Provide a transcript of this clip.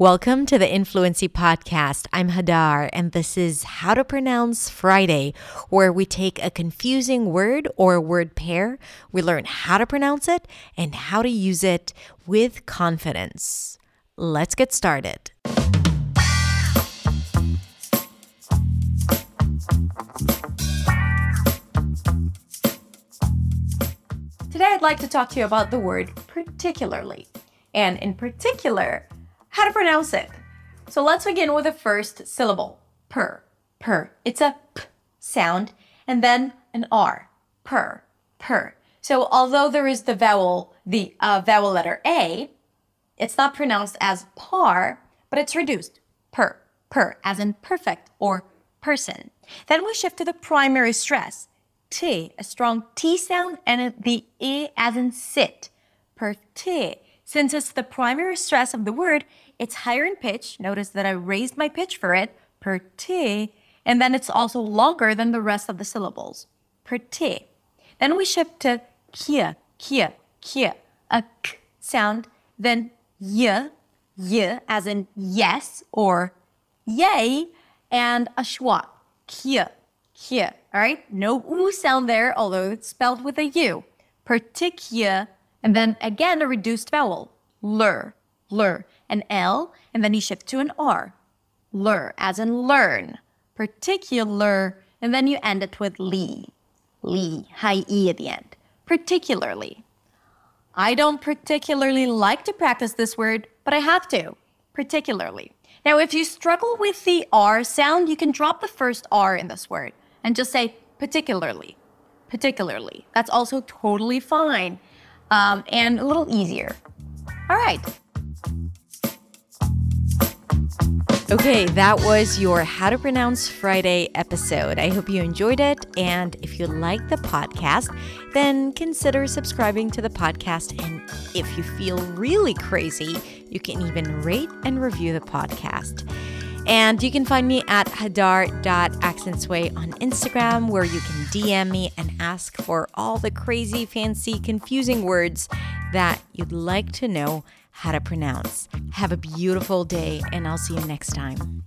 Welcome to the Influency Podcast. I'm Hadar, and this is How to Pronounce Friday, where we take a confusing word or word pair, we learn how to pronounce it and how to use it with confidence. Let's get started. Today, I'd like to talk to you about the word particularly, and in particular, how to pronounce it. So let's begin with the first syllable, per, per. It's a p sound and then an r, per, per. So although there is the vowel, the uh, vowel letter a, it's not pronounced as par, but it's reduced, per, per, as in perfect or person. Then we shift to the primary stress, t, a strong t sound, and the e as in sit, per t. Since it's the primary stress of the word, it's higher in pitch. Notice that I raised my pitch for it, per t, and then it's also longer than the rest of the syllables, per t. Then we shift to kia, kia, kia, a k sound, then y, y, as in yes or yay, and a schwa, kia, kia. All right, no u sound there, although it's spelled with a u. Particular, and then again a reduced vowel, lur, lur an L, and then you shift to an R. Lur, as in learn. Particular, and then you end it with li. Li, high E at the end. Particularly. I don't particularly like to practice this word, but I have to. Particularly. Now, if you struggle with the R sound, you can drop the first R in this word and just say particularly. Particularly. That's also totally fine um, and a little easier. All right. Okay, that was your How to Pronounce Friday episode. I hope you enjoyed it. And if you like the podcast, then consider subscribing to the podcast. And if you feel really crazy, you can even rate and review the podcast. And you can find me at hadar.accentsway on Instagram, where you can DM me and ask for all the crazy, fancy, confusing words that you'd like to know how to pronounce. Have a beautiful day, and I'll see you next time.